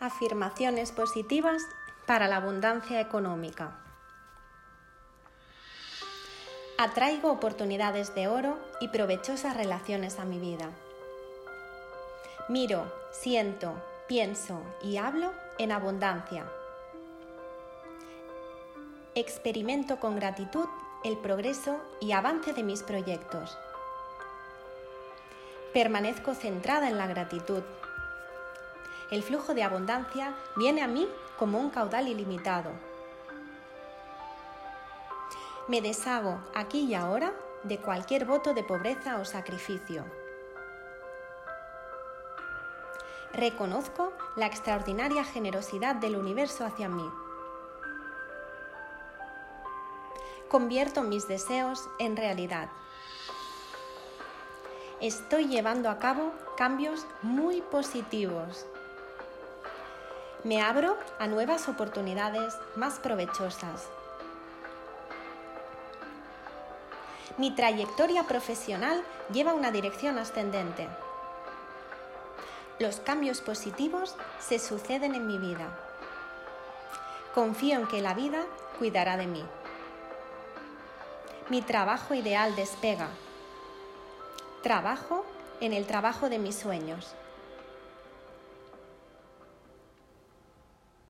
Afirmaciones positivas para la abundancia económica. Atraigo oportunidades de oro y provechosas relaciones a mi vida. Miro, siento, pienso y hablo en abundancia. Experimento con gratitud el progreso y avance de mis proyectos. Permanezco centrada en la gratitud el flujo de abundancia viene a mí como un caudal ilimitado. Me deshago aquí y ahora de cualquier voto de pobreza o sacrificio. Reconozco la extraordinaria generosidad del universo hacia mí. Convierto mis deseos en realidad. Estoy llevando a cabo cambios muy positivos me abro a nuevas oportunidades más provechosas. Mi trayectoria profesional lleva una dirección ascendente. Los cambios positivos se suceden en mi vida. Confío en que la vida cuidará de mí. Mi trabajo ideal despega. Trabajo en el trabajo de mis sueños.